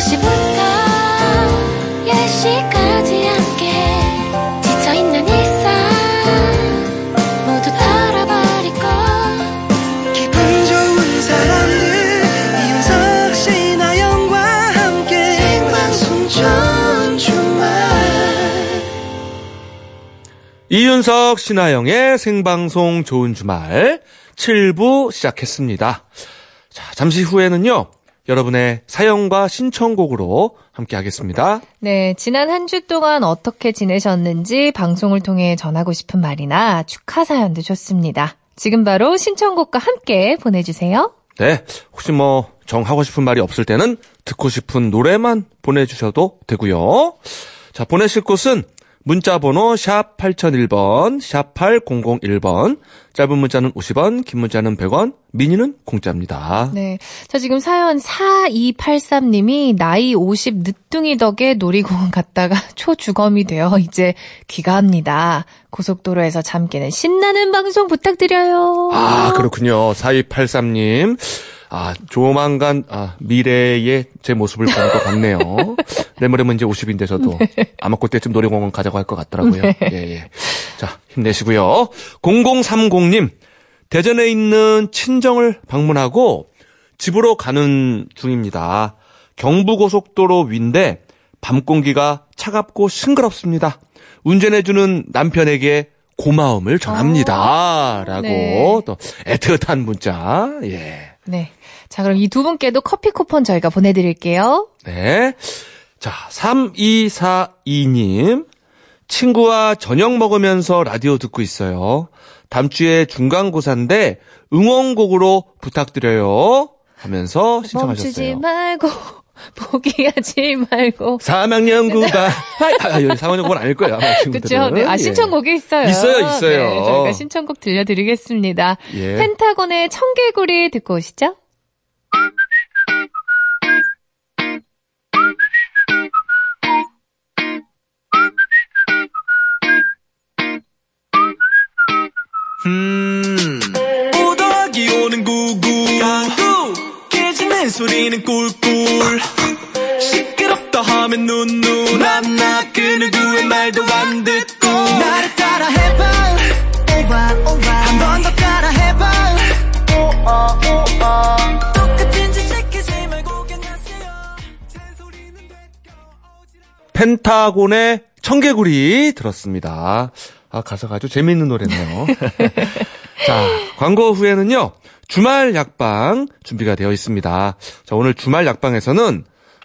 5시부터 10시까지 함께 지쳐있는 일상 모두 털어버리고 기분 좋은 사람들 이윤석 씨 나영과 함께 생방송 좋은 주말 이윤석 신하영의 생방송 좋은 주말 7부 시작했습니다. 자, 잠시 후에는요. 여러분의 사연과 신청곡으로 함께 하겠습니다. 네, 지난 한 주 동안 어떻게 지내셨는지 방송을 통해 전하고 싶은 말이나 축하 사연도 좋습니다. 지금 바로 신청곡과 함께 보내주세요. 네. 혹시 뭐 정하고 싶은 말이 없을 때는 듣고 싶은 노래만 보내주셔도 되고요. 자, 보내실 곳은 문자번호 샵 8001번, 샵 8001번, 짧은 문자는 50원, 긴 문자는 100원, 미니는 공짜입니다. 네. 자, 지금 사연 4283님이 나이 50 늦둥이 덕에 놀이공원 갔다가 초주검이 되어 이제 귀가합니다. 고속도로에서 잠 깨는 신나는 방송 부탁드려요. 아, 그렇군요. 4283님. 아, 조만간, 아, 미래의 제 모습을 보는 것 같네요. 내모레면 이제 50인데 저도 아마 그때쯤 놀이공원 가자고 할 것 같더라고요. 예, 예. 자, 힘내시고요. 0030님. 대전에 있는 친정을 방문하고 집으로 가는 중입니다. 경부고속도로 위인데 밤 공기가 차갑고 싱그럽습니다. 운전해주는 남편에게 고마움을 전합니다. 라고 네. 또 애틋한 문자. 예. 네. 자, 그럼 이 두 분께도 커피 쿠폰 저희가 보내드릴게요. 네. 자, 3242님. 친구와 저녁 먹으면서 라디오 듣고 있어요. 다음 주에 중간고사인데 응원곡으로 부탁드려요. 하면서 멈추지 신청하셨어요. 말고, 포기하지 말고. 3학년 구가 아, 여기 3학년 구는 아닐 거예요. 그쵸? 네. 아, 예. 신청곡이 있어요. 있어요, 있어요. 네, 저희가 신청곡 들려드리겠습니다. 예. 펜타곤의 청개구리 듣고 오시죠? 소리는 꿀꿀. 시끄럽다 하면 눈눈. 난나 그 누구의 말도 안 듣고. 나를 따라 해봐. 한 번 더 따라 해봐. 똑같은 짓 시키지 말고 괜찮으세요. 잔소리는 됐고 펜타곤의 청개구리 들었습니다. 아, 가사가 아주 재미있는 노래네요. 자, 광고 후에는요, 주말 약방 준비가 되어 있습니다. 자, 오늘 주말 약방에서는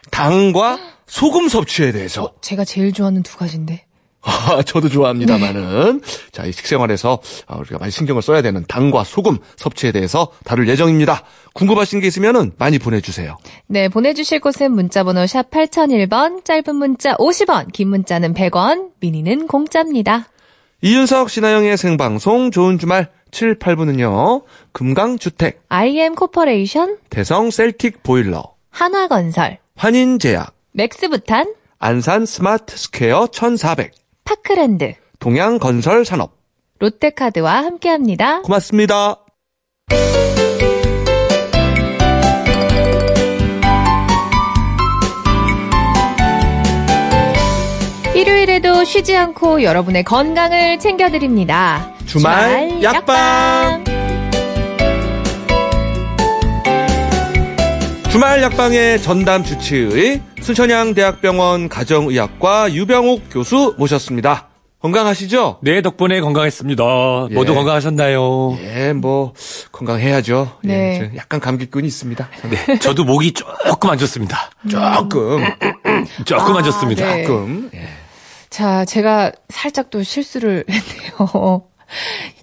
당과 소금 섭취에 대해서 제가 제일 좋아하는 두 가지인데. 아, 저도 좋아합니다만은. 자, 이 식생활에서 아, 우리가 많이 신경을 써야 되는 당과 소금 섭취에 대해서 다룰 예정입니다. 궁금하신 게 있으면은 많이 보내 주세요. 네, 보내 주실 곳은 문자 번호 샵 8001번, 짧은 문자 50원, 긴 문자는 100원, 미니는 공짜입니다. 이윤석 신아영의 생방송 좋은 주말 7, 8부는요. 금강주택, IM Corporation, 대성 셀틱 보일러, 한화건설, 환인제약, 맥스부탄, 안산 Smart Square 1400, 파크랜드, 동양건설산업. 롯데카드와 함께합니다. 고맙습니다. 일요일에도 쉬지 않고 여러분의 건강을 챙겨드립니다. 주말 약방. 주말 약방의 전담 주치의 순천향대학병원 가정의학과 유병욱 교수 모셨습니다. 건강하시죠? 네, 덕분에 건강했습니다. 예. 모두 건강하셨나요? 예, 뭐 건강해야죠. 네. 예, 저 약간 감기꾼이 있습니다. 네, 저도 목이 조금 안 좋습니다. 조금, 조금 아, 안 좋습니다. 네. 조금. 예. 자, 제가 살짝 또 실수를 했네요.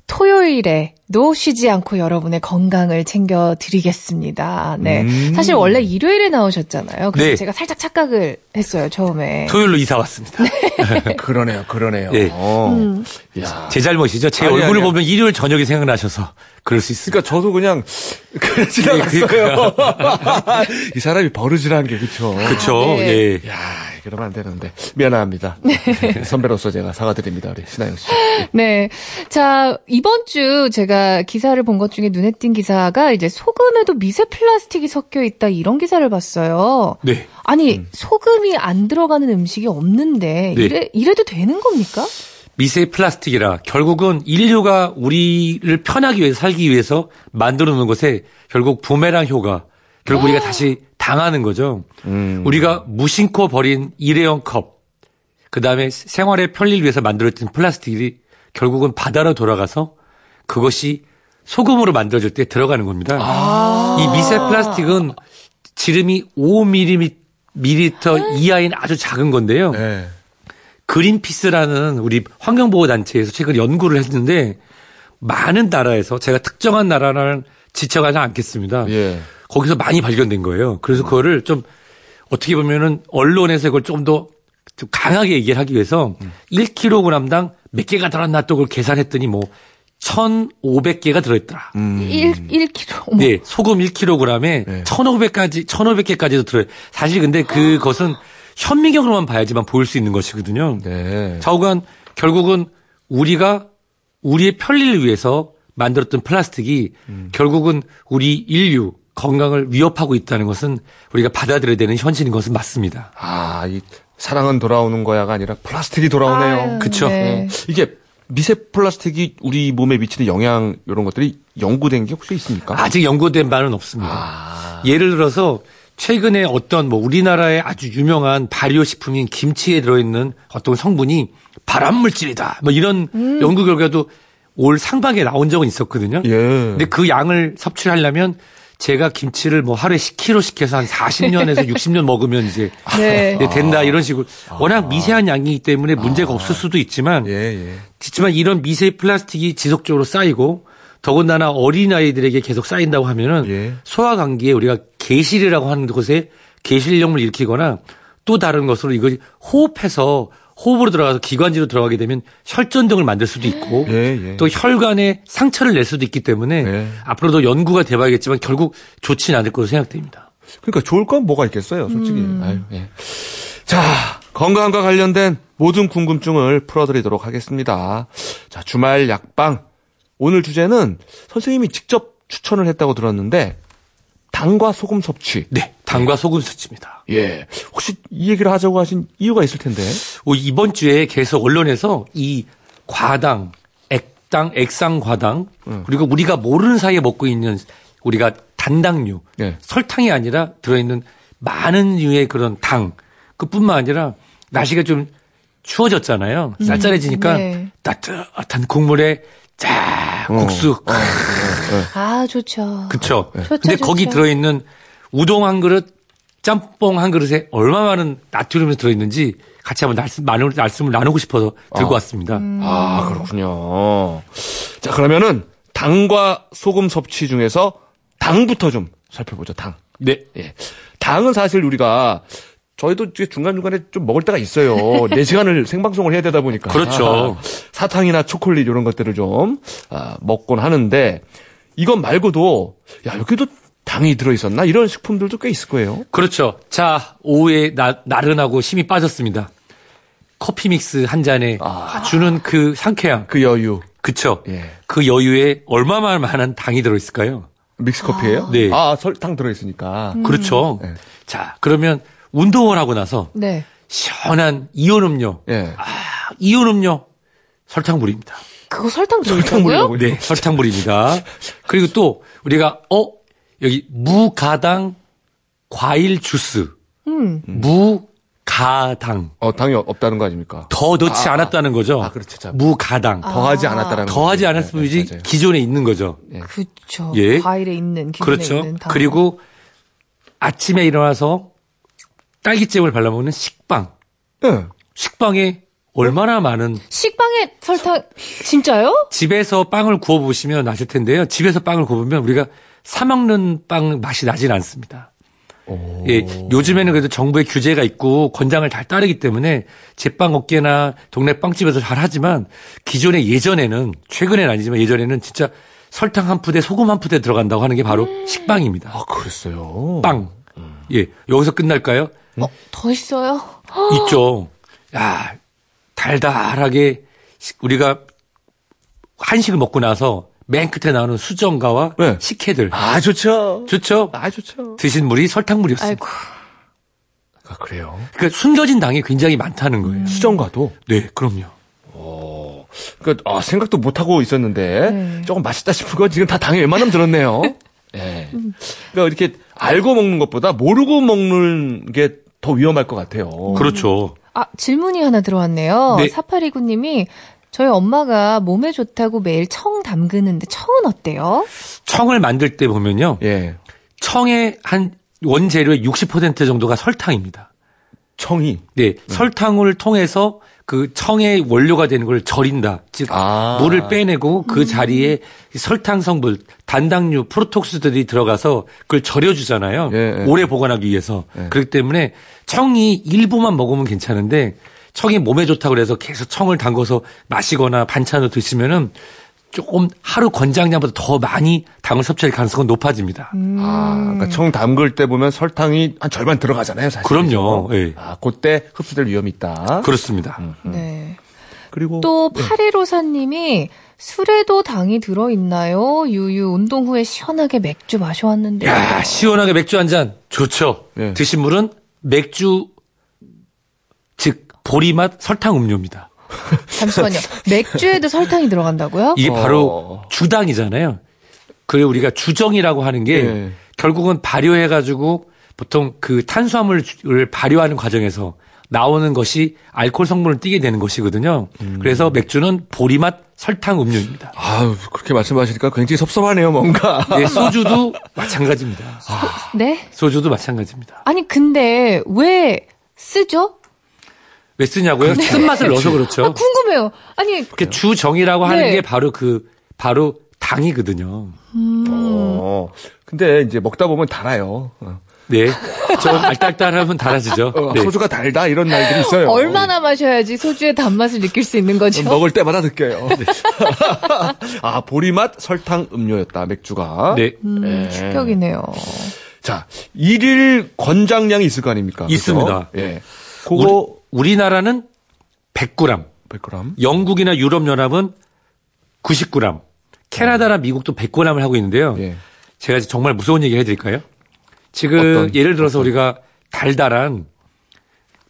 토요일에 도 쉬지 않고 여러분의 건강을 챙겨드리겠습니다. 네. 음. 사실 원래 일요일에 나오셨잖아요. 그래서 네. 제가 살짝 착각을 했어요, 처음에. 토요일로 이사 왔습니다. 그러네요, 그러네요. 예. 어. 음. 야. 제 잘못이죠. 제 아니, 얼굴을 아니야. 보면 일요일 저녁이 생각나셔서 그럴 수 있습니다. 그러니까 저도 그냥 그냥 지나갔어요. 이 사람이 버르지라는 게 그쵸. 그렇죠. 네. 예. 야, 그러면 안 되는데 미안합니다. 선배로서 제가 사과드립니다, 우리 신하영 씨. 네. 자, 이번 주 제가 제가 기사를 본 것 중에 눈에 띈 기사가 이제 소금에도 미세 플라스틱이 섞여 있다 이런 기사를 봤어요. 네. 아니 소금이 안 들어가는 음식이 없는데 네. 이래 이래도 되는 겁니까? 미세 플라스틱이라 결국은 인류가 우리를 편하기 위해서 살기 위해서 만들어 놓은 것에 결국 부메랑 효과 결국 우리가 다시 당하는 거죠. 음. 우리가 무심코 버린 일회용 컵 그 다음에 생활의 편리를 위해서 만들어진 플라스틱이 결국은 바다로 돌아가서 그것이 소금으로 만들어질 때 들어가는 겁니다. 이 미세 플라스틱은 지름이 5mm 이하인 아주 작은 건데요. 네. 그린피스라는 우리 환경보호단체에서 최근 연구를 했는데 많은 나라에서 제가 특정한 나라를 지적하지 않겠습니다. 예. 거기서 많이 발견된 거예요. 그래서 그거를 좀 어떻게 보면은 언론에서 이걸 좀 더 좀 강하게 얘기를 하기 위해서 1kg당 몇 개가 들었나 또 그걸 계산했더니 뭐 1,500개가 들어있더라. 음. 일 1kg. 어머. 네, 소금 1kg에 네. 1,500까지 1,500개까지도 들어요. 사실 근데 그것은 현미경으로만 봐야지만 보일 수 있는 것이거든요. 네. 좌우간 결국은 우리가 우리의 편리를 위해서 만들었던 플라스틱이 결국은 우리 인류 건강을 위협하고 있다는 것은 우리가 받아들여야 되는 현실인 것은 맞습니다. 아, 이 사랑은 돌아오는 거야가 아니라 플라스틱이 돌아오네요. 그쵸. 네. 이게 미세 플라스틱이 우리 몸에 미치는 영향 이런 것들이 연구된 게 혹시 있습니까? 아직 연구된 바는 없습니다. 예를 들어서 최근에 어떤 뭐 우리나라의 아주 유명한 발효 식품인 김치에 들어있는 어떤 성분이 발암 물질이다. 뭐 이런 연구 결과도 올 상반기에 나온 적은 있었거든요. 예. 근데 그 양을 섭취하려면 제가 김치를 뭐 하루에 10kg씩 해서 한 40년에서 60년 먹으면 이제 네. 네, 된다 이런 식으로 워낙 미세한 양이기 때문에 문제가 없을 수도 있지만 예, 예. 그렇지만 이런 미세 플라스틱이 지속적으로 쌓이고 더군다나 어린 아이들에게 계속 쌓인다고 하면은 예. 소화 감기에 우리가 개실이라고 하는 곳에 개실염을 일으키거나 또 다른 것으로 이걸 호흡해서 호흡으로 들어가서 기관지로 들어가게 되면 혈전 등을 만들 수도 있고 예, 예. 또 혈관에 상처를 낼 수도 있기 때문에 예. 앞으로도 연구가 돼봐야겠지만 결국 좋지는 않을 것으로 생각됩니다. 그러니까 좋을 건 뭐가 있겠어요, 솔직히. 아유, 예. 자, 건강과 관련된 모든 궁금증을 풀어드리도록 하겠습니다. 자, 주말 약방. 오늘 주제는 선생님이 직접 추천을 했다고 들었는데, 당과 소금 섭취. 네, 당과 소금 수치입니다. 예. 혹시 이 얘기를 하자고 하신 이유가 있을 텐데. 어, 이번 주에 계속 언론에서 이 과당, 액당, 액상 과당 그리고 우리가 모르는 사이에 먹고 있는 우리가 단당류, 네. 설탕이 아니라 들어있는 많은 류의 그런 당, 그뿐만 아니라 날씨가 좀 추워졌잖아요. 쌀쌀해지니까 네. 따뜻한 국물에 쫙 국수, 아 좋죠. 그쵸. 좋죠, 근데 거기 좋죠. 들어있는 우동 한 그릇, 짬뽕 한 그릇에 얼마 많은 나트륨이 들어있는지 같이 한번 말씀, 나누- 말씀을 나누고 싶어서 들고 왔습니다. 아, 그렇군요. 자, 그러면은 당과 소금 섭취 중에서 당부터 좀 살펴보죠, 당. 네. 예. 당은 사실 우리가 저희도 중간중간에 좀 먹을 때가 있어요. 4시간을 생방송을 해야 되다 보니까. 그렇죠. 사탕이나 초콜릿 이런 것들을 좀 아, 먹곤 하는데 이것 말고도 야, 여기도 당이 들어있었나? 이런 식품들도 꽤 있을 거예요. 그렇죠. 자, 오후에 나, 나른하고 힘이 빠졌습니다. 커피 믹스 한 잔에 주는 그 상쾌함. 그 여유. 그쵸. 예. 그 여유에 얼마나 많은 당이 들어있을까요? 믹스 커피예요 네. 아, 설탕 들어있으니까. 그렇죠. 네. 자, 그러면 운동을 하고 나서 네. 시원한 이온 음료, 예. 아, 이온 음료 설탕물입니다. 그거 설탕 설탕물이라고요? 들어있다고요? 네, 설탕물입니다. 그리고 또 우리가 어 여기 무가당 과일 주스, 음. 무가당 어, 당이 없다는 거 아닙니까? 더 넣지 않았다는 거죠. 아, 그렇죠. 자, 무가당 더하지 않았다라는 더하지 거죠. 않았을 네, 뿐이지 맞아요. 기존에 있는 거죠. 그렇죠. 예. 과일에 있는 기존에 그렇죠. 있는 당. 그리고 아침에 일어나서 딸기잼을 발라 먹는 식빵. 예. 식빵에 얼마나 많은 식빵에 설탕 진짜요? 집에서 빵을 구워 보시면 아실 텐데요. 집에서 빵을 구우면 우리가 사 먹는 빵 맛이 나진 않습니다. 예, 요즘에는 그래도 정부의 규제가 있고 권장을 잘 따르기 때문에 제빵 업계나 동네 빵집에서 잘 하지만 기존에 예전에는 최근엔 아니지만 예전에는 진짜 설탕 한 푸대, 소금 한 푸대 들어간다고 하는 게 바로 식빵입니다. 아, 그랬어요. 빵. 예, 여기서 끝날까요? 어, 더 있어요? 있죠. 야, 달달하게 식- 우리가 한식을 먹고 나서 맨 끝에 나오는 수정가와 네. 식혜들. 아, 좋죠. 좋죠? 아, 좋죠. 드신 물이 설탕물이었습니다. 아이고. 아, 그래요. 그러니까 숨겨진 당이 굉장히 많다는 거예요. 수정과도. 네, 그럼요. 그러니까 아, 생각도 못 하고 있었는데 네. 조금 맛있다 싶은 건 지금 다 당에 웬만하면 들었네요. 예. 그러니까 이렇게 알고 먹는 것보다 모르고 먹는 게 더 위험할 것 같아요. 그렇죠. 아, 질문이 하나 들어왔네요. 네. 4829님이 저희 엄마가 몸에 좋다고 매일 청 담그는데 청은 어때요? 청을 만들 때 보면요. 예. 청의 한 원재료의 60% 정도가 설탕입니다. 청이. 네, 설탕을 통해서 그 청의 원료가 되는 걸 절인다. 즉 아. 물을 빼내고 그 자리에 이 설탕 성분, 단당류, 프로톡스들이 들어가서 그걸 절여주잖아요. 예, 예. 오래 보관하기 위해서. 예. 그렇기 때문에 청이 일부만 먹으면 괜찮은데 청이 몸에 좋다고 그래서 계속 청을 담궈서 마시거나 반찬으로 드시면은 조금 하루 권장량보다 더 많이 당을 섭취할 가능성은 높아집니다. 아, 그러니까 청 담글 때 보면 설탕이 한 절반 들어가잖아요, 사실. 그럼요. 예. 아, 그때 흡수될 위험이 있다. 그렇습니다. 네. 그리고 또 네. 8154님이 술에도 당이 들어 있나요? 유유 운동 후에 시원하게 맥주 마셔왔는데. 야, 시원하게 맥주 한 잔 좋죠. 예. 드신 물은 맥주 즉 보리맛 설탕 음료입니다. 잠시만요. 맥주에도 설탕이 들어간다고요? 이게 어. 바로 주당이잖아요. 그리고 우리가 주정이라고 하는 게 예. 결국은 발효해 가지고 보통 그 탄수화물을 발효하는 과정에서 나오는 것이 알코올 성분을 띠게 되는 것이거든요. 음. 그래서 맥주는 보리맛 설탕 음료입니다. 아유, 그렇게 말씀하시니까 굉장히 섭섭하네요, 뭔가. 네, 소주도 마찬가지입니다. 네? 소주도 마찬가지입니다. 아니, 근데 왜 쓰죠? 왜 쓰냐고요? 쓴맛을 넣어서 그렇죠. 아, 궁금해요. 아니, 그 주정이라고 하는 네. 게 바로 그 바로 당이거든요. 어. 근데 이제 먹다 보면 달아요. 어. 네. 좀 알딸딸하면 달아지죠. 어, 네. 소주가 달다 이런 날들이 있어요. 얼마나 마셔야지 소주의 단맛을 느낄 수 있는 거죠? 먹을 때마다 느껴요. 아, 보리맛 설탕 음료였다, 맥주가. 네. 음, 충격이네요. 자, 일일 권장량이 있을 거 아닙니까? 있습니다. 예. 그거 우리, 나라는 100g, 100g. 영국이나 유럽연합은 90g, 캐나다나 미국도 100g을 하고 있는데요. 예. 제가 정말 무서운 얘기 해드릴까요? 지금 어떤, 예를 들어서 우리가 달달한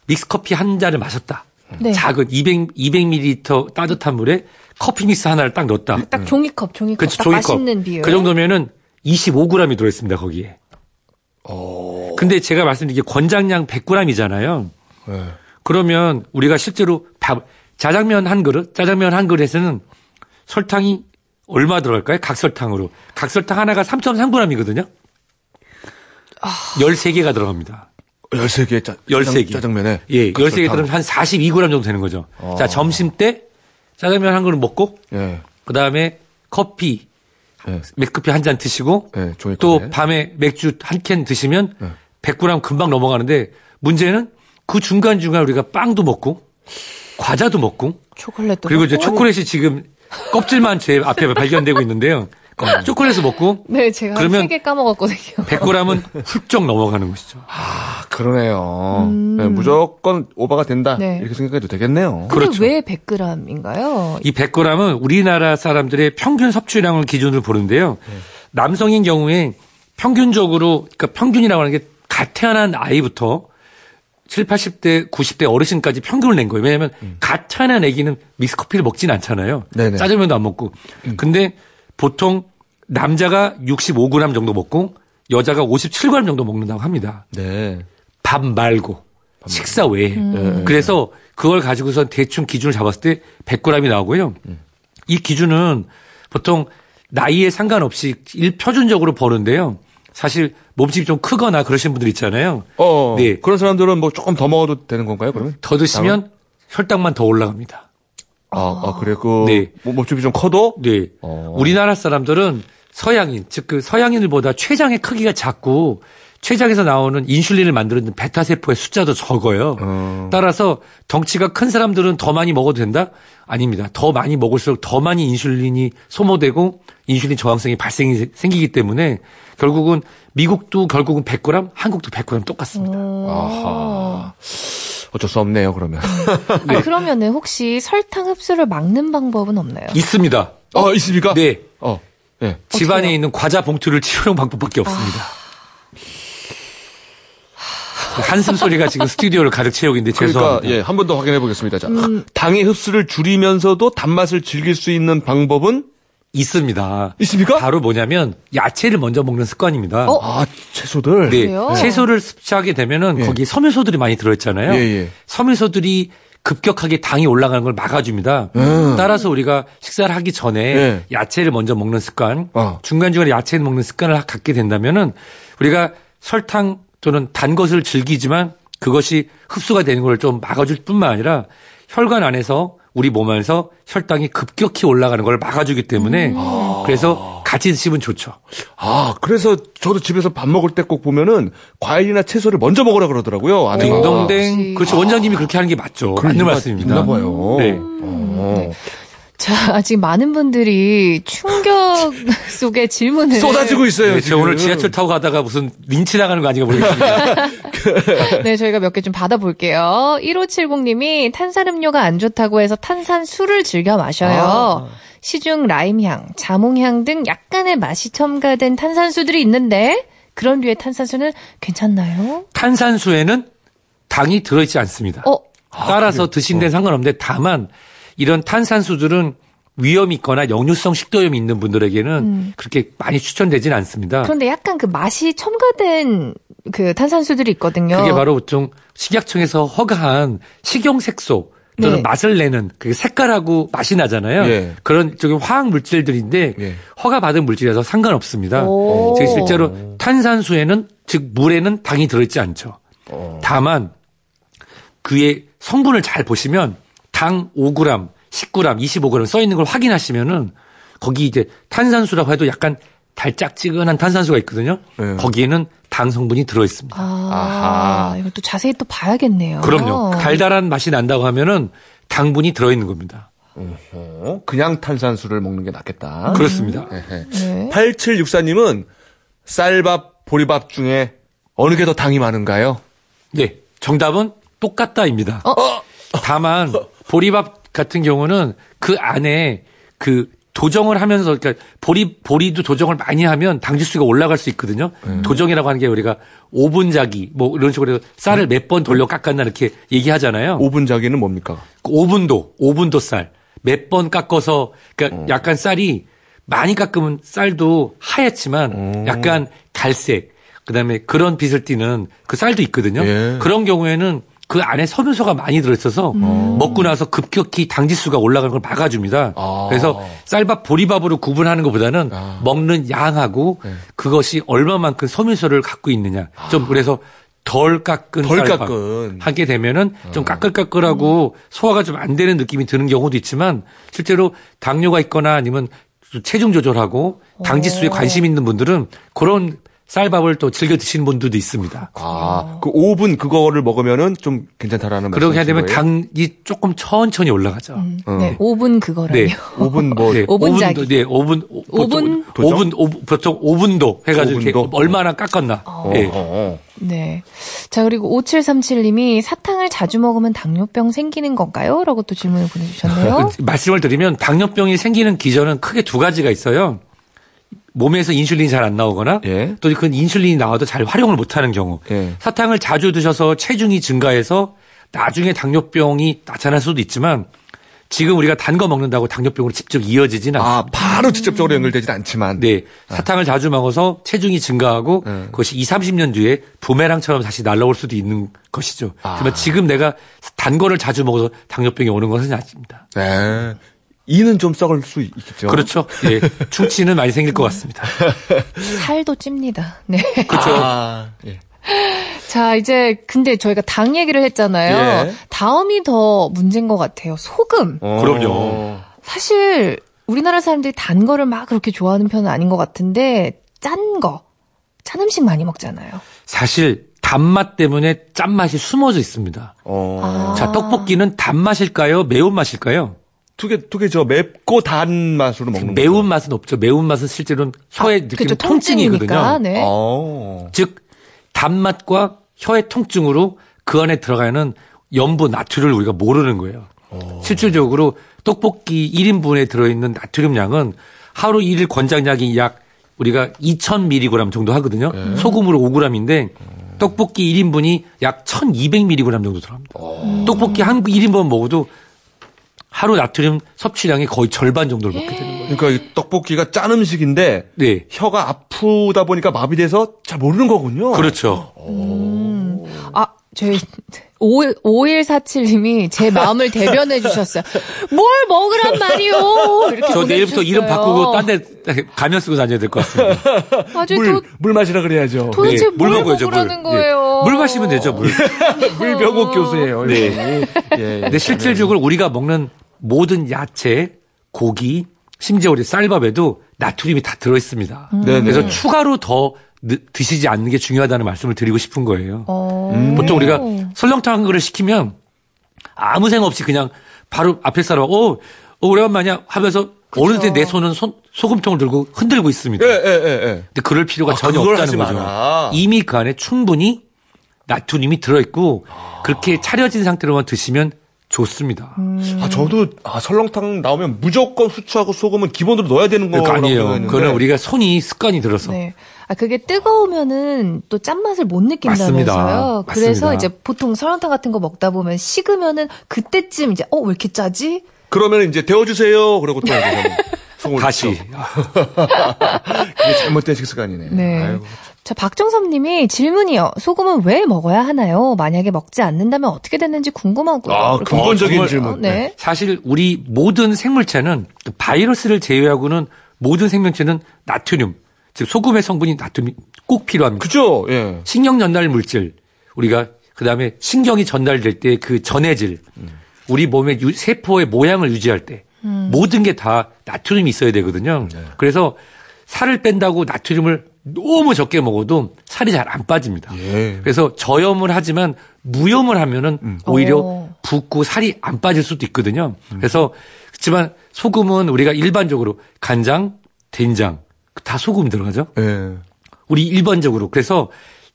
믹스커피 한 잔을 마셨다. 네. 작은 200, 200ml 따뜻한 물에 커피 믹스 하나를 딱 넣었다. 딱 종이컵, 종이컵. 그렇죠. 딱 종이컵. 맛있는 비율. 그 정도면은 25g이 들어있습니다, 거기에. 어. 근데 제가 말씀드린 게 권장량 100g이잖아요. 예. 그러면 우리가 실제로 밥, 짜장면 한 그릇, 짜장면 한 그릇에는 설탕이 얼마 들어갈까요? 각설탕으로. 각설탕 하나가 3.3g이거든요. 13개가 들어갑니다. 13개 짜, 13개. 짜장면에. 예, 각설탕. 13개 들으면 한 42g 정도 되는 거죠. 어. 자, 점심 때 짜장면 한 그릇 먹고, 예. 그 다음에 커피, 예. 맥커피 한 잔 드시고, 예. 또 밤에 맥주 한 캔 드시면 네. 100g 금방 넘어가는데 문제는 그 중간중간 우리가 빵도 먹고 과자도 먹고 초콜릿도. 그리고 이제 먹고. 초콜릿이 지금 껍질만 제 앞에 발견되고 있는데요. 초콜릿을 먹고 네, 제가 그러면- 3개 까먹었거든요. 100g은 훌쩍 넘어가는 것이죠. 아, 그러네요. 예, 무조건 오버가 된다. 음. 네. 이렇게 생각해도 되겠네요. 그렇죠. 왜 100g인가요? 이 100g은 우리나라 사람들의 평균 섭취량을 기준으로 보는데요. 남성인 경우에 평균적으로 그러니까 평균이라고 하는 게 갓 태어난 아이부터 7, 80대, 90대 어르신까지 평균을 낸 거예요. 왜냐하면 갓 태어난 아기는 믹스커피를 먹진 않잖아요. 네네. 짜장면도 안 먹고. 근데 보통 남자가 65g 정도 먹고 여자가 57g 정도 먹는다고 합니다. 네. 밥 말고 식사 외에. 네. 그래서 그걸 가지고선 대충 기준을 잡았을 때 100g이 나오고요. 이 기준은 보통 나이에 상관없이 일 표준적으로 버는데요. 사실 몸집이 좀 크거나 그러신 분들 있잖아요. 어, 네. 그런 사람들은 뭐 조금 더 먹어도 되는 건가요, 그러면? 더 드시면 혈당만 더 올라갑니다. 아, 아 그래, 그, 네. 뭐, 몸집이 좀 커도? 네. 어. 우리나라 사람들은 서양인, 즉 그 서양인들보다 췌장의 크기가 작고 췌장에서 나오는 인슐린을 만드는 베타 세포의 숫자도 적어요. 어. 따라서 덩치가 큰 사람들은 더 많이 먹어도 된다? 아닙니다. 더 많이 먹을수록 더 많이 인슐린이 소모되고 인슐린 저항성이 발생이 생기기 때문에 결국은 미국도 결국은 100g, 한국도 100g 똑같습니다. 아하. 어쩔 수 없네요, 그러면. 아, 그러면은 혹시 설탕 흡수를 막는 방법은 없나요? 있습니다. 어, 있습니까? 네. 어, 예. 집안에? 있는 과자 봉투를 치우는 방법밖에 없습니다. 한숨 소리가 지금 스튜디오를 가득 채우고 있는데 그러니까 죄송합니다. 예, 한 번 더 확인해 보겠습니다. 자, 음. 당의 흡수를 줄이면서도 단맛을 즐길 수 있는 방법은 있습니다. 있습니까? 바로 뭐냐면 야채를 먼저 먹는 습관입니다. 어? 아, 채소들. 네, 그래요? 채소를 섭취하게 되면은 예. 거기 섬유소들이 많이 들어있잖아요. 예, 예. 섬유소들이 급격하게 당이 올라가는 걸 막아줍니다. 따라서 우리가 식사를 하기 전에 음. 예. 야채를 먼저 먹는 습관, 어. 중간중간에 야채를 먹는 습관을 갖게 된다면은 우리가 설탕 또는 단 것을 즐기지만 그것이 흡수가 되는 걸 좀 막아줄 뿐만 아니라 혈관 안에서 우리 몸 안에서 혈당이 급격히 올라가는 걸 막아주기 때문에 그래서 같이 드시면 좋죠. 아, 그래서 저도 집에서 밥 먹을 때 꼭 보면은 과일이나 채소를 먼저 먹으라 그러더라고요. 아내가. 딩동댕. 역시. 그렇죠. 원장님이 그렇게 하는 게 맞죠. 그런 맞는 이유가 말씀입니다. 있나 봐요. 네. 어. 자, 지금 많은 분들이 충격 속의 질문을 쏟아지고 있어요. 네, 저. 오늘 지하철 타고 가다가 무슨 린치 나가는 거 아닌가 모르겠습니다. 네, 저희가 몇 개 좀 받아볼게요. 1570님이 탄산음료가 안 좋다고 해서 탄산수를 즐겨 마셔요. 시중 라임향, 자몽향 등 약간의 맛이 첨가된 탄산수들이 있는데 그런 류의 탄산수는 괜찮나요? 탄산수에는 당이 들어있지 않습니다. 어, 따라서 드신 데는 상관없는데 다만 이런 탄산수들은 위험이 있거나 역류성 식도염이 있는 분들에게는 그렇게 많이 추천되지는 않습니다. 그런데 약간 그 맛이 첨가된 그 탄산수들이 있거든요. 그게 바로 보통 식약청에서 허가한 식용색소 또는 네. 맛을 내는 그 색깔하고 맛이 나잖아요. 예. 그런 저기 화학 물질들인데 예. 허가 받은 물질이라서 상관없습니다. 오. 즉 실제로 탄산수에는 즉 물에는 당이 들어있지 않죠. 다만 그의 성분을 잘 보시면 당 5g, 10g, 25g 써 있는 걸 확인하시면은 거기 이제 탄산수라고 해도 약간 달짝지근한 탄산수가 있거든요. 네. 거기에는 당 성분이 들어 있습니다. 아, 아하. 이걸 또 자세히 또 봐야겠네요. 그럼요. 달달한 맛이 난다고 하면은 당분이 들어 있는 겁니다. 어, 그냥 탄산수를 먹는 게 낫겠다. 그렇습니다. 네. 8764님은 쌀밥, 보리밥 중에 어느 게 더 당이 많은가요? 네. 정답은 똑같다입니다. 어? 다만 보리밥 같은 경우는 그 안에 그 도정을 하면서 그러니까 보리 보리도 도정을 많이 하면 당지수가 올라갈 수 있거든요. 도정이라고 하는 게 우리가 오분자기 뭐 이런 식으로 해서 쌀을 몇 번 돌려 깎았나 이렇게 얘기하잖아요. 오분자기는 뭡니까? 그 오분도, 오분도 쌀. 몇 번 깎아서, 그러니까 약간 쌀이 많이 깎으면 쌀도 하얗지만 약간 갈색, 그 다음에 그런 빛을 띠는 그 쌀도 있거든요. 예. 그런 경우에는 그 안에 섬유소가 많이 들어있어서 먹고 나서 급격히 당지수가 올라가는 걸 막아줍니다. 아. 그래서 쌀밥, 보리밥으로 구분하는 것보다는 먹는 양하고 네. 그것이 얼마만큼 섬유소를 갖고 있느냐. 좀 그래서 덜 깎은 덜 쌀밥 깎은. 하게 되면은 좀 까끌까끌하고 소화가 좀 안 되는 느낌이 드는 경우도 있지만 실제로 당뇨가 있거나 아니면 체중 조절하고 당지수에 관심 있는 분들은 그런 쌀밥을 또 즐겨 드시는 분들도 있습니다. 아, 그 5분 그거를 먹으면은 좀 괜찮다라는 그렇게 말씀이신 되면 거예요? 당이 조금 천천히 올라가죠. 네, 5분 그거라요. 네. 5분 뭐 네, 오분자기. 5분도, 네, 5분, 오- 보통 오분? 5분, 5분, 보통 5분도 해가지고 이렇게? 얼마나 깎았나. 어, 예. 어, 어. 네. 자, 그리고 5737님이 사탕을 자주 먹으면 당뇨병 생기는 건가요? 라고 또 질문을 보내주셨네요. 그 말씀을 드리면 당뇨병이 생기는 기전은 크게 두 가지가 있어요. 몸에서 인슐린이 잘 안 나오거나 예. 또그 인슐린이 나와도 잘 활용을 못하는 경우 예. 사탕을 자주 드셔서 체중이 증가해서 나중에 당뇨병이 나타날 수도 있지만 지금 우리가 단 거 먹는다고 당뇨병으로 직접 이어지지는 않습니다. 아, 바로 직접적으로 연결되진 않지만. 네. 사탕을 자주 먹어서 체중이 증가하고 네. 그것이 2, 30년 뒤에 부메랑처럼 다시 날라올 수도 있는 것이죠. 아. 하지만 지금 내가 단 거를 자주 먹어서 당뇨병이 오는 것은 아닙니다. 네. 이는 좀 썩을 수 있겠죠. 그렇죠. 예. 충치는 많이 생길 것 같습니다. 살도 찝니다. 네. 그렇죠. 아, 예. 자, 이제 근데 저희가 당 얘기를 했잖아요. 예. 다음이 더 문제인 것 같아요. 소금. 어. 그럼요. 사실 우리나라 사람들이 단 거를 막 그렇게 좋아하는 편은 아닌 것 같은데 짠 거, 짠 음식 많이 먹잖아요. 사실 단맛 때문에 짠맛이 숨어져 있습니다. 어. 아. 자, 떡볶이는 단맛일까요? 매운맛일까요? 두 개, 두개저 맵고 단 맛으로 먹는 거죠. 매운맛은 없죠. 매운 맛은 실제로는 혀에 느끼는 그쵸, 통증이거든요. 통증이니까, 네. 어. 즉 단맛과 혀의 통증으로 그 안에 들어가는 염분 나트륨을 우리가 모르는 거예요. 실질적으로 떡볶이 1인분에 들어있는 나트륨 양은 하루 1일 권장량이 약 우리가 2000mg 정도 하거든요. 소금으로 5g인데 떡볶이 1인분이 약 1200mg 정도 들어갑니다. 떡볶이 한 1인분 먹어도 하루 나트륨 섭취량이 거의 절반 정도를 먹게 되는 거예요. 그러니까 이 떡볶이가 짠 음식인데 네. 혀가 아프다 보니까 마비돼서 잘 모르는 거군요. 그렇죠. 아, 저희 5147님이 제 마음을 대변해 주셨어요. 뭘 먹으란 말이요. 이렇게 저 내일부터. 이름 바꾸고 딴 데 가면 쓰고 다녀야 될 것 같습니다. 아주 물, 도, 물 마시라 그래야죠. 도대체 네, 물뭘 먹어야죠, 물. 먹으라는 거예요. 네. 물 마시면 되죠, 물. 물병옥 교수예요. 네. 예, 예. 근데 실질적으로 우리가 먹는 모든 야채, 고기, 심지어 우리 쌀밥에도 나트륨이 다 들어 있습니다. 네네. 그래서 추가로 더 느- 드시지 않는 게 중요하다는 말씀을 드리고 싶은 거예요. 어. 보통 우리가 설렁탕 한 그릇 시키면 아무 생각 없이 그냥 바로 앞에 사람, 어, 어 오래간만이야 하면서 어느 때내 손은 손, 소금통을 들고 흔들고 있습니다. 예, 예, 예, 예. 근데 그럴 필요가 아, 전혀 없다는 거죠. 마라. 이미 그 안에 충분히 나트륨이 들어있고 그렇게 차려진 상태로만 드시면 좋습니다. 아, 저도, 아, 설렁탕 나오면 무조건 후추하고 소금은 기본으로 넣어야 되는 거라고 아니에요. 그거는 우리가 손이 습관이 들어서. 네. 아, 그게 뜨거우면은 또 짠맛을 못 느낀다면서요. 맞습니다. 그래서 맞습니다. 이제 보통 설렁탕 같은 거 먹다 보면 식으면은 그때쯤 이제 어, 왜 이렇게 짜지? 그러면 이제 데워주세요. 그러고 또 다시. 이게 잘못된 식습관이네. 네. 아이고. 자, 박정섭 님이 질문이요. 소금은 왜 먹어야 하나요? 만약에 먹지 않는다면 어떻게 됐는지 궁금하고요. 아, 근본적인 정말- 질문. 어, 네. 사실 우리 모든 생물체는 그 바이러스를 제외하고는 모든 생명체는 나트륨, 즉 소금의 성분이 나트륨이 꼭 필요합니다. 그죠? 예. 신경 전달 물질, 우리가 그 다음에 신경이 전달될 때 그 전해질, 우리 몸의 유- 세포의 모양을 유지할 때 모든 게 다 나트륨이 있어야 되거든요. 그래서 살을 뺀다고 나트륨을 너무 적게 먹어도 살이 잘 안 빠집니다. 예. 그래서 저염을 하지만 무염을 하면은 오히려 오. 붓고 살이 안 빠질 수도 있거든요. 그래서 그렇지만 소금은 우리가 일반적으로 간장, 된장 다 소금 들어가죠. 예. 우리 일반적으로 그래서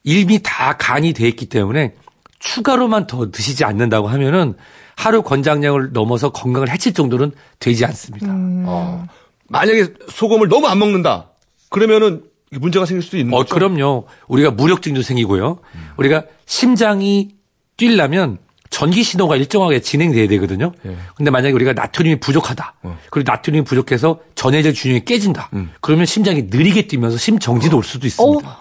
이미 다 간이 돼 있기 때문에 추가로만 더 드시지 않는다고 하면은 하루 권장량을 넘어서 건강을 해칠 정도는 되지 않습니다. 어. 만약에 소금을 너무 안 먹는다. 그러면은 문제가 생길 수도 있는 어, 거죠. 그럼요. 우리가 무력증도 생기고요. 우리가 심장이 뛰려면 전기 신호가 일정하게 진행돼야 되거든요. 예. 근데 만약에 우리가 나트륨이 부족하다. 그리고 나트륨이 부족해서 전해질 균형이 깨진다. 그러면 심장이 느리게 뛰면서 심정지도 올 수도 있습니다.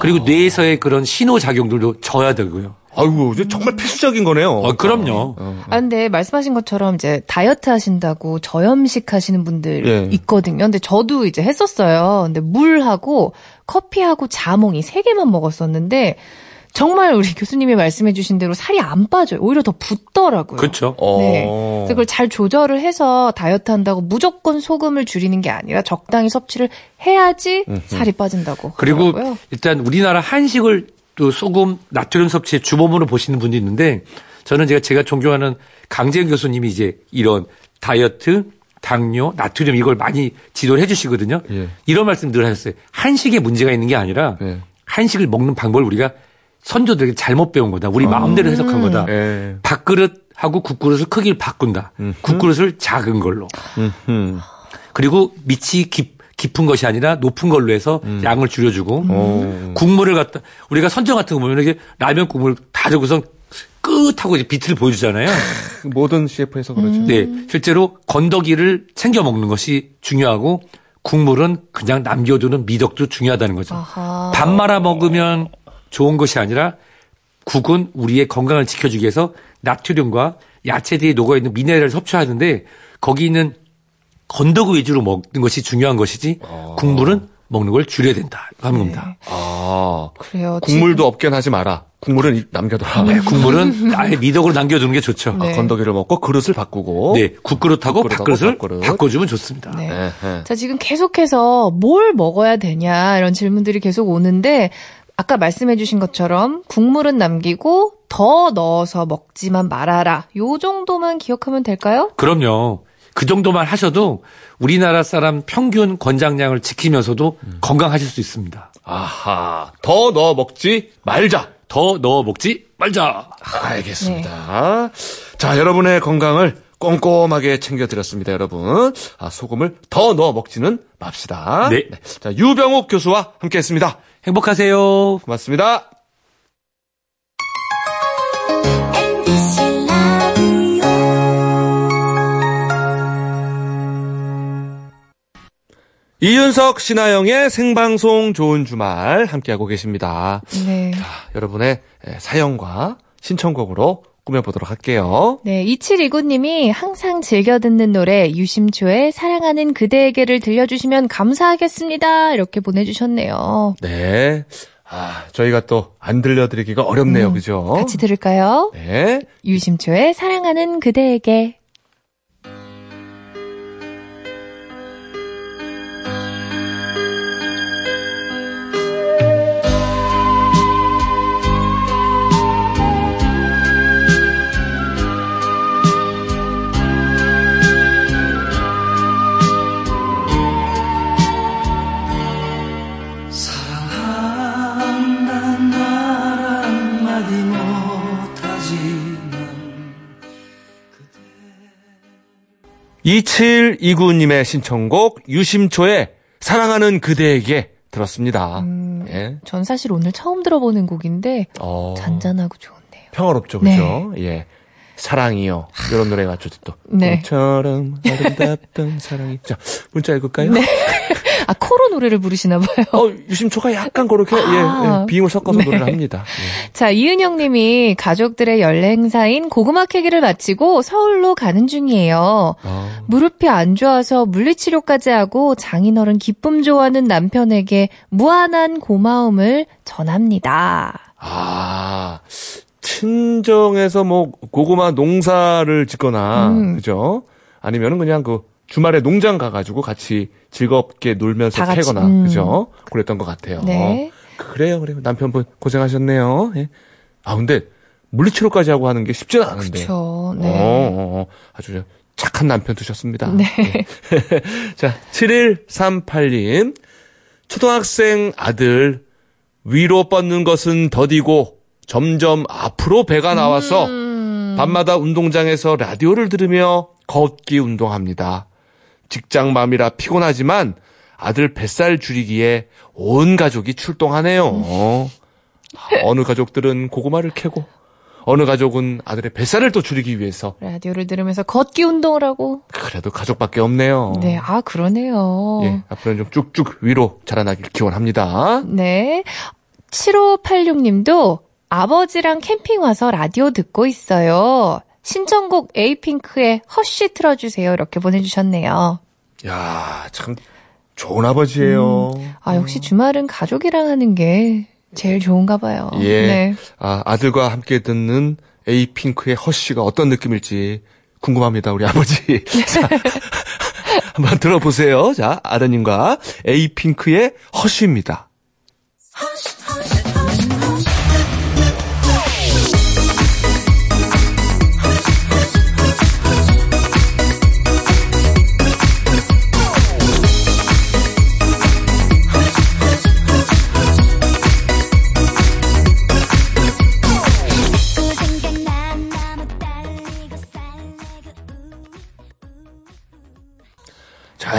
그리고 뇌에서의 그런 신호 작용들도 져야 되고요. 아이고, 이제 정말 필수적인 거네요. 어, 그럼요. 아, 근데 말씀하신 것처럼 이제 다이어트 하신다고 저염식 하시는 분들 예. 있거든요. 근데 저도 이제 했었어요. 근데 물하고 커피하고 자몽이 세 개만 먹었었는데 정말 우리 교수님이 말씀해 주신 대로 살이 안 빠져요. 오히려 더 붓더라고요. 그렇죠. 어. 네. 그래서 그걸 잘 조절을 해서 다이어트 한다고 무조건 소금을 줄이는 게 아니라 적당히 섭취를 해야지 살이 빠진다고. 그리고 그러더라고요. 일단 우리나라 한식을 또 소금, 나트륨 섭취의 주범으로 보시는 분도 있는데 저는 제가 제가 존경하는 강재현 교수님이 이제 이런 다이어트, 당뇨, 나트륨 이걸 많이 지도를 해주시거든요. 예. 이런 말씀 늘 하셨어요. 한식에 문제가 있는 게 아니라 예. 한식을 먹는 방법을 우리가 선조들에게 잘못 배운 거다. 우리 마음대로 해석한 거다. 예. 밥그릇하고 국그릇을 크기를 바꾼다. 국그릇을 작은 걸로. 음. 그리고 밑이 깊, 깊은 것이 아니라 높은 걸로 해서 양을 줄여주고 어. 국물을 갖다 우리가 선정 같은 거 보면 이렇게 라면 국물 다 적고서 끝하고 이제 비트를 보여주잖아요. 모든 CF에서 그렇죠. 네, 실제로 건더기를 챙겨 먹는 것이 중요하고 국물은 그냥 남겨두는 미덕도 중요하다는 거죠. 아하. 밥 말아 먹으면 좋은 것이 아니라 국은 우리의 건강을 지켜주기 위해서 나트륨과 야채들이 녹아있는 미네랄을 섭취하는데 거기 있는 건더기 위주로 먹는 것이 중요한 것이지 국물은 먹는 걸 줄여야 된다 하는 겁니다. 아. 그래요. 국물도 없긴 하지 마라. 국물은 이- 남겨둬라. 네, 국물은 아예 미덕으로 남겨두는 게 좋죠. 네. 아, 건더기를 먹고 그릇을 바꾸고. 네, 국그릇하고 밥그릇을 밥그릇. 바꿔주면 좋습니다. 네. 예, 예. 자, 지금 계속해서 뭘 먹어야 되냐 이런 질문들이 계속 오는데 아까 말씀해 주신 것처럼 국물은 남기고 더 넣어서 먹지만 말아라. 요 정도만 기억하면 될까요? 그럼요. 그 정도만 하셔도 우리나라 사람 평균 권장량을 지키면서도 건강하실 수 있습니다. 아하. 더 넣어 먹지 말자. 더 넣어 먹지 말자. 알겠습니다. 자, 여러분의 건강을 꼼꼼하게 챙겨드렸습니다, 여러분. 아, 소금을 더 넣어 먹지는 맙시다. 네. 자, 유병욱 교수와 함께 했습니다. 행복하세요. 고맙습니다. 이윤석, 신하영의 생방송 좋은 주말 함께하고 계십니다. 네. 자, 여러분의 에, 사연과 신청곡으로 꾸며보도록 할게요. 네, 2729님이 항상 즐겨 듣는 노래 유심초의 사랑하는 그대에게를 들려주시면 감사하겠습니다. 이렇게 보내주셨네요. 네. 아, 저희가 또 안 들려드리기가 어렵네요. 음, 그죠? 같이 들을까요? 네. 유심초의 사랑하는 그대에게. 2729님의 신청곡 유심초의 사랑하는 그대에게 들었습니다. 음, 예. 전 사실 오늘 처음 들어보는 곡인데 어, 잔잔하고 좋은데요. 평화롭죠, 그죠? 예. 사랑이요. 이런 노래가 좋죠, 또. 네. 처럼 아름답던 사랑이. 자, 문자 읽을까요? 네. 아, 코로 노래를 부르시나 봐요. 어, 유심초가 약간 그렇게, 예, 아, 예, 비음을 섞어서 네. 노래를 합니다. 예. 자, 이은영 님이 가족들의 연례 행사인 고구마 캐기를 마치고 서울로 가는 중이에요. 어, 무릎이 안 좋아서 물리치료까지 하고 장인어른 기쁨 좋아하는 남편에게 무한한 고마움을 전합니다. 아, 친정에서 뭐 고구마 농사를 짓거나 음. 그죠? 아니면은 그냥 그 주말에 농장 가가지고 같이 즐겁게 놀면서 다 같이, 캐거나 음. 그죠? 그랬던 것 같아요. 네. 그래요, 그래요. 남편분 고생하셨네요. 예. 아 근데 물리치료까지 하고 하는 게 쉽지는 않은데. 그렇죠. 어, 네. 어, 어. 아주 착한 남편 두셨습니다. 네. 자, 7138님. 초등학생 아들 위로 뻗는 것은 더디고 점점 앞으로 배가 나와서 음. 밤마다 운동장에서 라디오를 들으며 걷기 운동합니다. 직장맘이라 피곤하지만 아들 뱃살 줄이기에 온 가족이 출동하네요. 어느 가족들은 고구마를 캐고 어느 가족은 아들의 뱃살을 또 줄이기 위해서 라디오를 들으면서 걷기 운동을 하고. 그래도 가족밖에 없네요. 네, 아, 그러네요. 예, 앞으로는 좀 쭉쭉 위로 자라나길 기원합니다. 네. 7586님도 아버지랑 캠핑 와서 라디오 듣고 있어요. 신청곡 에이핑크의 허쉬 틀어주세요. 이렇게 보내주셨네요. 야, 참 좋은 아버지예요. 아, 역시 주말은 가족이랑 하는 게 제일 좋은가 봐요. 예. 네. 아, 아들과 함께 듣는 에이핑크의 허쉬가 어떤 느낌일지 궁금합니다, 우리 아버지. 자, 한번 들어보세요. 자, 아드님과 에이핑크의 허쉬입니다. 또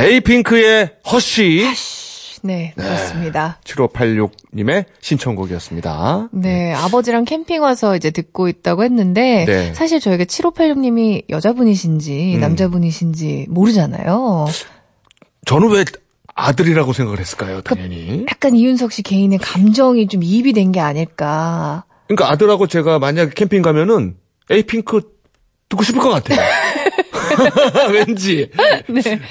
에이핑크의 허쉬. 네, 그렇습니다. 7586님의 신청곡이었습니다. 네, 아버지랑 캠핑 와서 이제 듣고 있다고 했는데 네. 사실 저희가 7586님이 여자분이신지 음. 남자분이신지 모르잖아요. 저는 왜 아들이라고 생각을 했을까요, 당연히? 약간 이윤석 씨 개인의 감정이 좀 이입이 된 게 아닐까. 그러니까 아들하고 제가 만약에 캠핑 가면은 에이핑크 듣고 싶을 것 같아요. 왠지.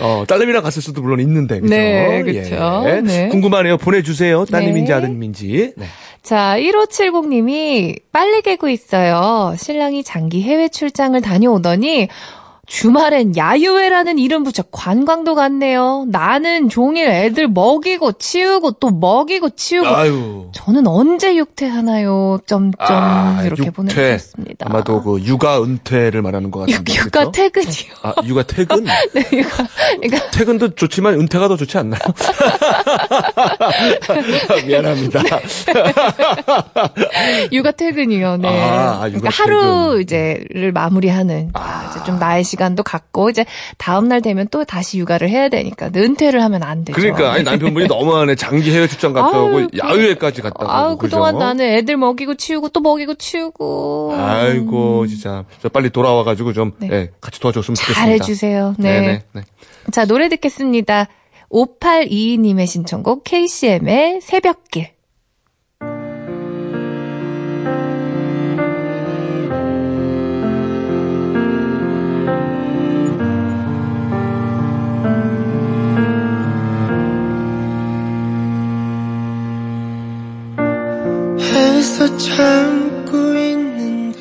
어, 딸내미랑 갔을 수도 물론 있는데. 그죠? 네, 그쵸. 예. 네. 궁금하네요. 보내주세요. 따님인지 네. 아드님인지. 네. 자, 1570님이 빨리 개고 있어요. 신랑이 장기 해외 출장을 다녀오더니 주말엔 야유회라는 이름 붙여 관광도 갔네요. 나는 종일 애들 먹이고 치우고 또 먹이고 치우고 아유. 저는 언제 육퇴하나요? 점점 아, 이렇게. 보내주셨습니다. 아마도 그 육아 은퇴를 말하는 것 같은데. 육, 육아 그죠? 퇴근이요. 아, 육아 퇴근? 네, 육아. 그러니까 퇴근도 좋지만 은퇴가 더 좋지 않나요? 미안합니다. 육아 퇴근이요. 네. 아, 아, 그러니까 육아 하루 퇴근. 이제를 마무리하는 아. 이제 좀 나의 시간 기간도 갖고 이제 다음 날 되면 또 다시 육아를 해야 되니까 은퇴를 하면 안 되죠. 그러니까 아니 남편분이 너무하네 장기 해외 출장 갔다 아유, 오고 그- 야유회까지 갔다 오고 아우 그죠? 그동안 나는 애들 먹이고 치우고 또 먹이고 치우고 아이고 진짜 저 빨리 돌아와가지고 좀 네. 예, 같이 도와줬으면 좋겠습니다. 잘해주세요. 네. 네네. 네. 자 노래 듣겠습니다. 5822님의 신청곡 KCM의 새벽길. 애써 참고 있는데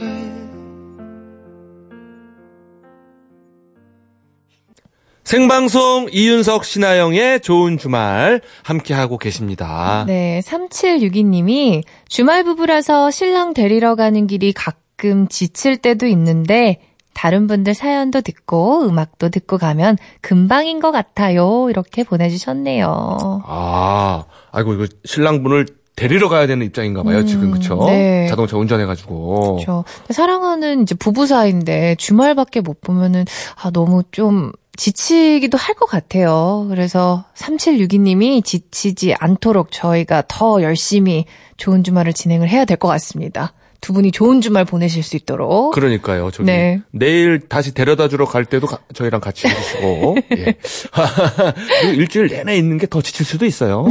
생방송 이윤석 신하영의 좋은 주말 함께 하고 계십니다. 네, 3762님이 주말 부부라서 신랑 데리러 가는 길이 가끔 지칠 때도 있는데 다른 분들 사연도 듣고 음악도 듣고 가면 금방인 것 같아요. 이렇게 보내주셨네요. 아, 아이고 이거 신랑분을 데리러 가야 되는 입장인가 봐요, 지금 그쵸? 네. 자동차 운전해가지고. 그렇죠. 사랑하는 이제 부부 사이인데 주말밖에 못 보면은 아 너무 좀 지치기도 할 것 같아요. 그래서 3762님이 지치지 않도록 저희가 더 열심히 좋은 주말을 진행을 해야 될 것 같습니다. 두 분이 좋은 주말 보내실 수 있도록. 그러니까요. 저기 네. 내일 다시 데려다 주러 갈 때도 가- 저희랑 같이 해주시고 예. 그리고 일주일 내내 있는 게 더 지칠 수도 있어요.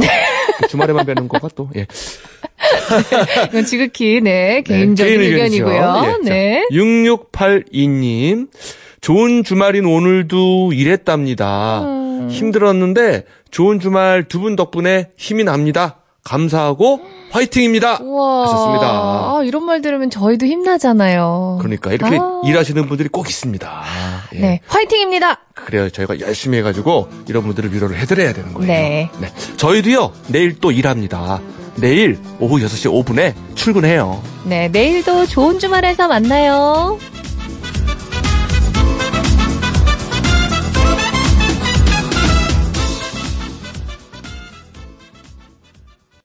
네. 주말에만 뵈는 거가 또 예. 이건 지극히 네 개인적인 개인 의견이죠. 의견이고요. 예. 자, 네. 6682님 좋은 주말인 오늘도 일했답니다. 음. 힘들었는데 좋은 주말 두 분 덕분에 힘이 납니다. 감사하고 화이팅입니다. 우와. 하셨습니다. 아, 이런 말 들으면 저희도 힘나잖아요. 그러니까 이렇게 아. 일하시는 분들이 꼭 있습니다. 예. 네, 화이팅입니다. 그래요. 저희가 열심히 해가지고 이런 분들을 위로를 해드려야 되는 거예요. 네. 저희도요, 내일 또 일합니다. 내일 오후 6시 5분에 출근해요. 네, 내일도 좋은 주말에서 만나요.